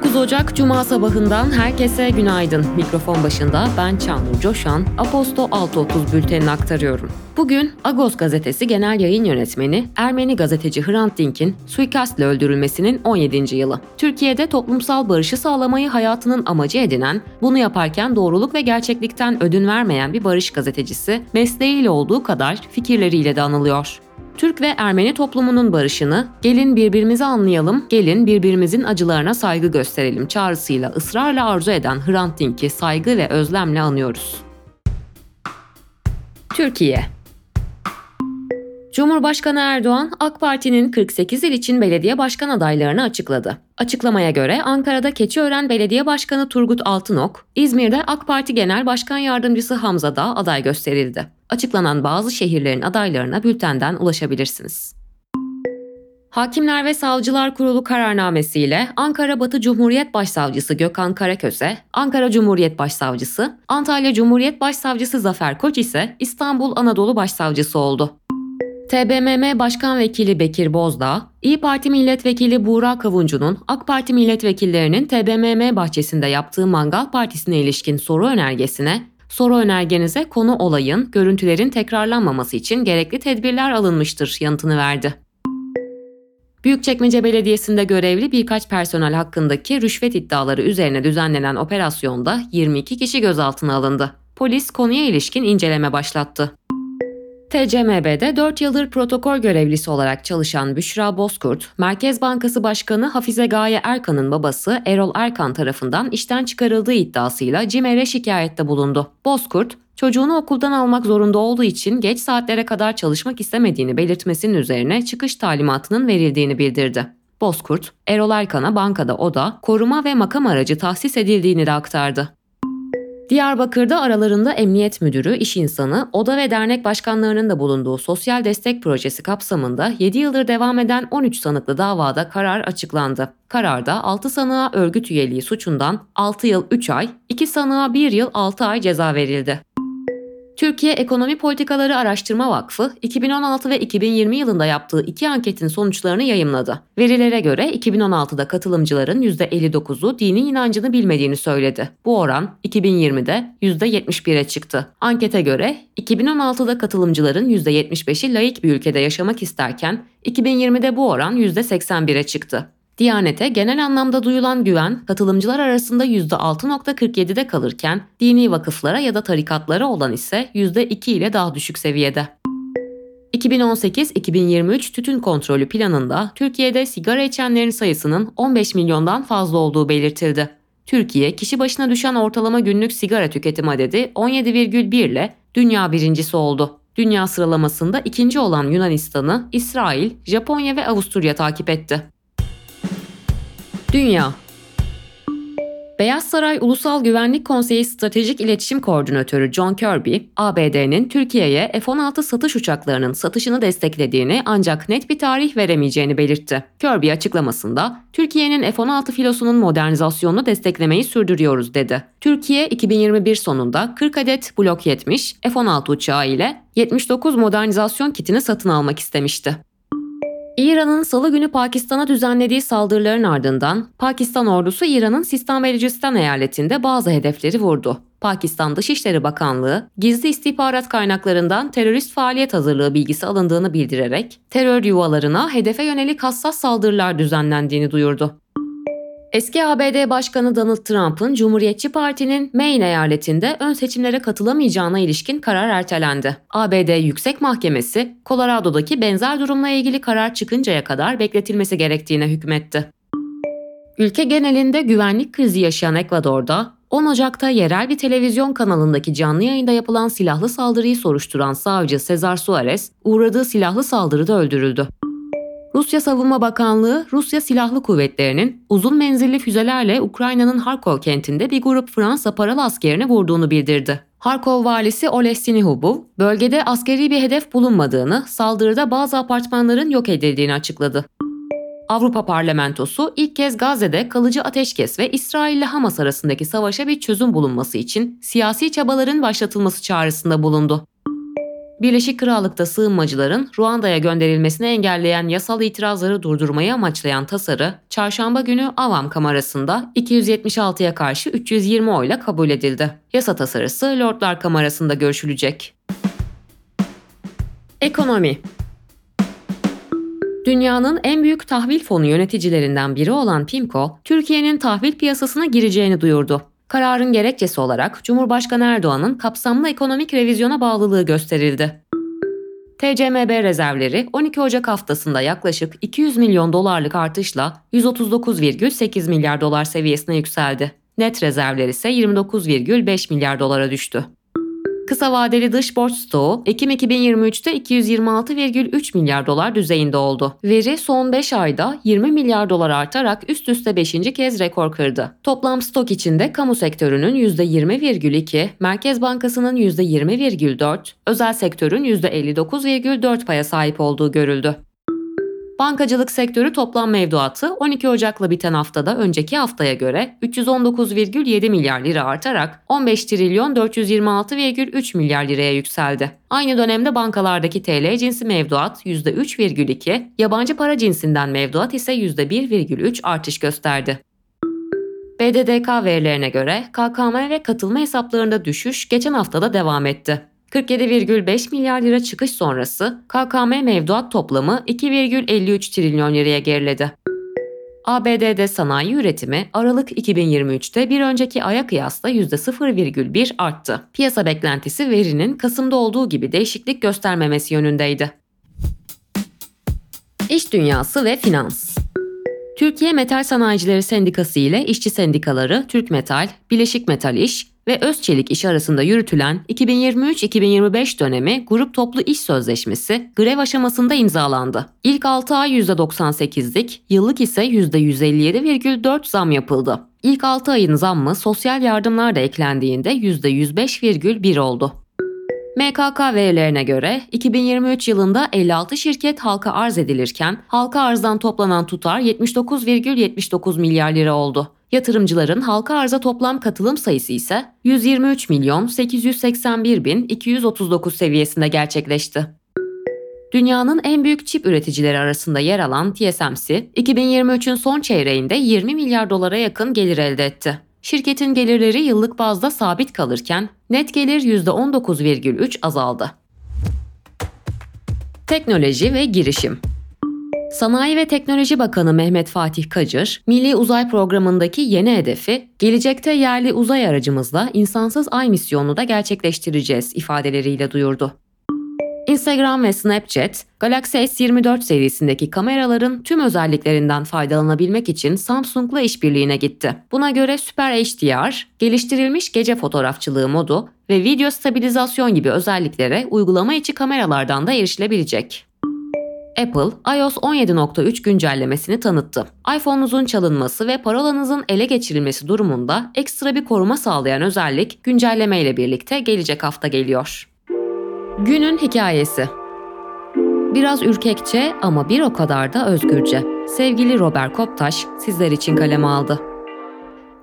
19 Ocak Cuma sabahından herkese günaydın. Mikrofon başında ben Çağnur Coşan, Aposto 6.30 bültenini aktarıyorum. Bugün Agos gazetesi genel yayın yönetmeni Ermeni gazeteci Hrant Dink'in suikastla öldürülmesinin 17. yılı. Türkiye'de toplumsal barışı sağlamayı hayatının amacı edinen, bunu yaparken doğruluk ve gerçeklikten ödün vermeyen bir barış gazetecisi, mesleğiyle olduğu kadar fikirleriyle de anılıyor. Türk ve Ermeni toplumunun barışını, gelin birbirimizi anlayalım, gelin birbirimizin acılarına saygı gösterelim çağrısıyla ısrarla arzu eden Hrant Dink'i saygı ve özlemle anıyoruz. Türkiye Cumhurbaşkanı Erdoğan, AK Parti'nin 48 il için belediye başkan adaylarını açıkladı. Açıklamaya göre Ankara'da Keçiören Belediye Başkanı Turgut Altınok, İzmir'de AK Parti Genel Başkan Yardımcısı Hamza Dağ aday gösterildi. Açıklanan bazı şehirlerin adaylarına bültenden ulaşabilirsiniz. Hakimler ve Savcılar Kurulu kararnamesiyle Ankara Batı Cumhuriyet Başsavcısı Gökhan Karaköse, Ankara Cumhuriyet Başsavcısı, Antalya Cumhuriyet Başsavcısı Zafer Koç ise İstanbul Anadolu Başsavcısı oldu. TBMM Başkan Vekili Bekir Bozdağ, İyi Parti Milletvekili Buğra Kavuncu'nun AK Parti milletvekillerinin TBMM bahçesinde yaptığı Mangal Partisi'ne ilişkin soru önergesine, soru önergenize konu olayın, görüntülerin tekrarlanmaması için gerekli tedbirler alınmıştır yanıtını verdi. Büyükçekmece Belediyesi'nde görevli birkaç personel hakkındaki rüşvet iddiaları üzerine düzenlenen operasyonda 22 kişi gözaltına alındı. Polis konuya ilişkin inceleme başlattı. TCMB'de 4 yıldır protokol görevlisi olarak çalışan Büşra Bozkurt, Merkez Bankası Başkanı Hafize Gaye Erkan'ın babası Erol Erkan tarafından işten çıkarıldığı iddiasıyla CİMER'e şikayette bulundu. Bozkurt, çocuğunu okuldan almak zorunda olduğu için geç saatlere kadar çalışmak istemediğini belirtmesinin üzerine çıkış talimatının verildiğini bildirdi. Bozkurt, Erol Erkan'a bankada oda, koruma ve makam aracı tahsis edildiğini de aktardı. Diyarbakır'da aralarında emniyet müdürü, iş insanı, oda ve dernek başkanlarının da bulunduğu sosyal destek projesi kapsamında 7 yıldır devam eden 13 sanıklı davada karar açıklandı. Kararda 6 sanığa örgüt üyeliği suçundan 6 yıl 3 ay, 2 sanığa 1 yıl 6 ay ceza verildi. Türkiye Ekonomi Politikaları Araştırma Vakfı 2016 ve 2020 yılında yaptığı iki anketin sonuçlarını yayımladı. Verilere göre 2016'da katılımcıların %59'u dini inancını bilmediğini söyledi. Bu oran 2020'de %71'e çıktı. Ankete göre 2016'da katılımcıların %75'i laik bir ülkede yaşamak isterken 2020'de bu oran %81'e çıktı. Diyanete genel anlamda duyulan güven katılımcılar arasında %6.47'de kalırken dini vakıflara ya da tarikatlara olan ise %2 ile daha düşük seviyede. 2018-2023 tütün kontrolü planında Türkiye'de sigara içenlerin sayısının 15 milyondan fazla olduğu belirtildi. Türkiye kişi başına düşen ortalama günlük sigara tüketim adedi 17,1 ile dünya birincisi oldu. Dünya sıralamasında ikinci olan Yunanistan'ı İsrail, Japonya ve Avusturya takip etti. Dünya Beyaz Saray Ulusal Güvenlik Konseyi Stratejik İletişim Koordinatörü John Kirby, ABD'nin Türkiye'ye F-16 satış uçaklarının satışını desteklediğini ancak net bir tarih veremeyeceğini belirtti. Kirby açıklamasında, Türkiye'nin F-16 filosunun modernizasyonunu desteklemeyi sürdürüyoruz dedi. Türkiye 2021 sonunda 40 adet Blok 70 F-16 uçağı ile 79 modernizasyon kitini satın almak istemişti. İran'ın salı günü Pakistan'a düzenlediği saldırıların ardından Pakistan ordusu İran'ın Sistan Belucistan eyaletinde bazı hedefleri vurdu. Pakistan Dışişleri Bakanlığı, gizli istihbarat kaynaklarından terörist faaliyet hazırlığı bilgisi alındığını bildirerek terör yuvalarına hedefe yönelik hassas saldırılar düzenlendiğini duyurdu. Eski ABD Başkanı Donald Trump'ın Cumhuriyetçi Parti'nin Maine eyaletinde ön seçimlere katılamayacağına ilişkin karar ertelendi. ABD Yüksek Mahkemesi, Colorado'daki benzer durumla ilgili karar çıkıncaya kadar bekletilmesi gerektiğine hükmetti. Ülke genelinde güvenlik krizi yaşayan Ekvador'da 10 Ocak'ta yerel bir televizyon kanalındaki canlı yayında yapılan silahlı saldırıyı soruşturan savcı Cesar Suarez, uğradığı silahlı saldırıda öldürüldü. Rusya Savunma Bakanlığı, Rusya Silahlı Kuvvetleri'nin uzun menzilli füzelerle Ukrayna'nın Harkov kentinde bir grup Fransa paralı askerini vurduğunu bildirdi. Harkov valisi Oleg Sinihubov, bölgede askeri bir hedef bulunmadığını, saldırıda bazı apartmanların yok edildiğini açıkladı. Avrupa Parlamentosu ilk kez Gazze'de kalıcı ateşkes ve İsrail ile Hamas arasındaki savaşa bir çözüm bulunması için siyasi çabaların başlatılması çağrısında bulundu. Birleşik Krallık'ta sığınmacıların Ruanda'ya gönderilmesini engelleyen yasal itirazları durdurmayı amaçlayan tasarı, çarşamba günü Avam Kamerası'nda 276'ya karşı 320 oyla kabul edildi. Yasa tasarısı Lordlar Kamerası'nda görüşülecek. Ekonomi Dünyanın en büyük tahvil fonu yöneticilerinden biri olan PIMCO, Türkiye'nin tahvil piyasasına gireceğini duyurdu. Kararın gerekçesi olarak Cumhurbaşkanı Erdoğan'ın kapsamlı ekonomik revizyona bağlılığı gösterildi. TCMB rezervleri 12 Ocak haftasında yaklaşık 200 milyon dolarlık artışla 139,8 milyar dolar seviyesine yükseldi. Net rezervler ise 29,5 milyar dolara düştü. Kısa vadeli dış borç stoğu Ekim 2023'te 226,3 milyar dolar düzeyinde oldu. Veri son 5 ayda 20 milyar dolar artarak üst üste 5. kez rekor kırdı. Toplam stok içinde kamu sektörünün %20,2, Merkez Bankası'nın %20,4, özel sektörün %59,4 paya sahip olduğu görüldü. Bankacılık sektörü toplam mevduatı 12 Ocak'la biten haftada önceki haftaya göre 319,7 milyar lira artarak 15 trilyon 426,3 milyar liraya yükseldi. Aynı dönemde bankalardaki TL cinsi mevduat %3,2, yabancı para cinsinden mevduat ise %1,3 artış gösterdi. BDDK verilerine göre KKM ve katılma hesaplarında düşüş geçen haftada devam etti. 47,5 milyar lira çıkış sonrası KKM mevduat toplamı 2,53 trilyon liraya geriledi. ABD'de sanayi üretimi Aralık 2023'te bir önceki aya kıyasla %0,1 arttı. Piyasa beklentisi verinin Kasım'da olduğu gibi değişiklik göstermemesi yönündeydi. İş dünyası ve finans Türkiye Metal Sanayicileri Sendikası ile işçi sendikaları Türk Metal, Bileşik Metal İş, ve Özçelik İş arasında yürütülen 2023-2025 dönemi Grup Toplu İş Sözleşmesi grev aşamasında imzalandı. İlk 6 ay %98'lik, yıllık ise %157,4 zam yapıldı. İlk 6 ayın zammı sosyal yardımlar da eklendiğinde %105,1 oldu. MKK verilerine göre 2023 yılında 56 şirket halka arz edilirken halka arzdan toplanan tutar 79,79 milyar lira oldu. Yatırımcıların halka arza toplam katılım sayısı ise 123 milyon 881 bin 239 seviyesinde gerçekleşti. Dünyanın en büyük çip üreticileri arasında yer alan TSMC, 2023'ün son çeyreğinde 20 milyar dolara yakın gelir elde etti. Şirketin gelirleri yıllık bazda sabit kalırken net gelir %19,3 azaldı. Teknoloji ve girişim Sanayi ve Teknoloji Bakanı Mehmet Fatih Kacır, Milli Uzay Programı'ndaki yeni hedefi, gelecekte yerli uzay aracımızla insansız ay misyonunu da gerçekleştireceğiz ifadeleriyle duyurdu. Instagram ve Snapchat, Galaxy S24 serisindeki kameraların tüm özelliklerinden faydalanabilmek için Samsung'la işbirliğine gitti. Buna göre Super HDR, geliştirilmiş gece fotoğrafçılığı modu ve video stabilizasyon gibi özelliklere uygulama içi kameralardan da erişilebilecek. Apple, iOS 17.3 güncellemesini tanıttı. iPhone'unuzun çalınması ve parolanızın ele geçirilmesi durumunda ekstra bir koruma sağlayan özellik güncelleme ile birlikte gelecek hafta geliyor. Günün hikayesi Biraz ürkekçe ama bir o kadar da özgürce. Sevgili Robert Koptaş sizler için kaleme aldı.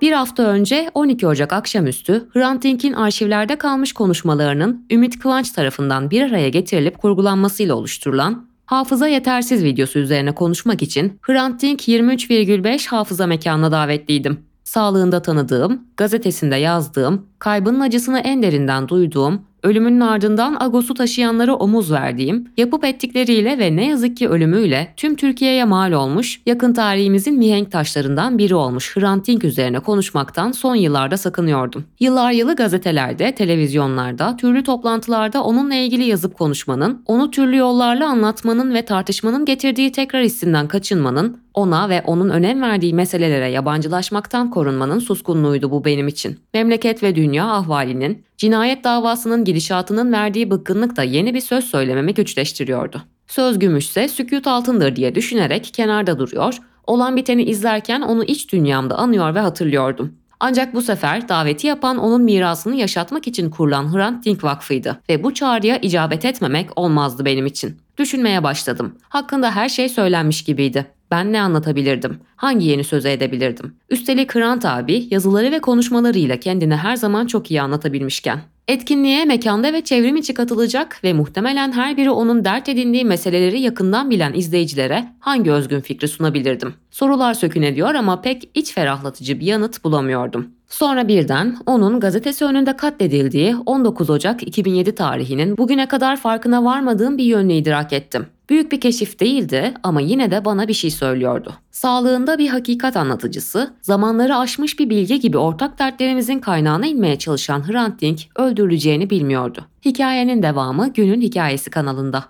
Bir hafta önce 12 Ocak akşamüstü Hrant Dink'in arşivlerde kalmış konuşmalarının Ümit Kıvanç tarafından bir araya getirilip kurgulanmasıyla oluşturulan hafıza yetersiz videosu üzerine konuşmak için Hrant Dink 23,5 hafıza mekanına davetliydim. Sağlığında tanıdığım, gazetesinde yazdığım, kaybının acısını en derinden duyduğum, ölümünün ardından Agos'u taşıyanlara omuz verdiğim, yapıp ettikleriyle ve ne yazık ki ölümüyle tüm Türkiye'ye mal olmuş, yakın tarihimizin mihenk taşlarından biri olmuş Hrant Dink üzerine konuşmaktan son yıllarda sakınıyordum. Yıllar yılı gazetelerde, televizyonlarda, türlü toplantılarda onunla ilgili yazıp konuşmanın, onu türlü yollarla anlatmanın ve tartışmanın getirdiği tekrar hissinden kaçınmanın, ona ve onun önem verdiği meselelere yabancılaşmaktan korunmanın suskunluğuydu bu benim için. Memleket ve dünya ahvalinin, cinayet davasının gidişatının verdiği bıkkınlık da yeni bir söz söylememi güçleştiriyordu. Söz gümüşse sükut altındır diye düşünerek kenarda duruyor, olan biteni izlerken onu iç dünyamda anıyor ve hatırlıyordum. Ancak bu sefer daveti yapan onun mirasını yaşatmak için kurulan Hrant Dink Vakfı'ydı ve bu çağrıya icabet etmemek olmazdı benim için. Düşünmeye başladım. Hakkında her şey söylenmiş gibiydi. Ben ne anlatabilirdim? Hangi yeni söze edebilirdim? Üstelik Hrant abi yazıları ve konuşmalarıyla kendini her zaman çok iyi anlatabilmişken. Etkinliğe mekanda ve çevrim içi katılacak ve muhtemelen her biri onun dert edindiği meseleleri yakından bilen izleyicilere hangi özgün fikri sunabilirdim? Sorular sökün ediyor ama pek iç ferahlatıcı bir yanıt bulamıyordum. Sonra birden onun gazetesi önünde katledildiği 19 Ocak 2007 tarihinin bugüne kadar farkına varmadığım bir yönünü idrak ettim. Büyük bir keşif değildi ama yine de bana bir şey söylüyordu. Sağlığında bir hakikat anlatıcısı, zamanları aşmış bir bilge gibi ortak dertlerimizin kaynağına inmeye çalışan Hrant Dink öldürüleceğini bilmiyordu. Hikayenin devamı Günün Hikayesi kanalında.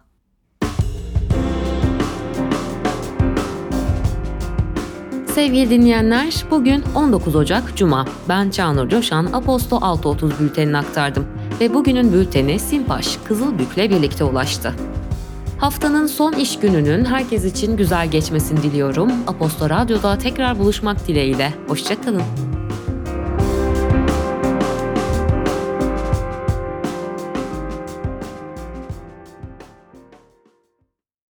Sevgili dinleyenler, bugün 19 Ocak Cuma. Ben Çağnur Coşan, Aposto 630 bültenini aktardım. Ve bugünün bülteni Simpaş, Kızılbük'le birlikte ulaştı. Haftanın son iş gününün herkes için güzel geçmesini diliyorum. Aposto Radyo'da tekrar buluşmak dileğiyle. Hoşçakalın.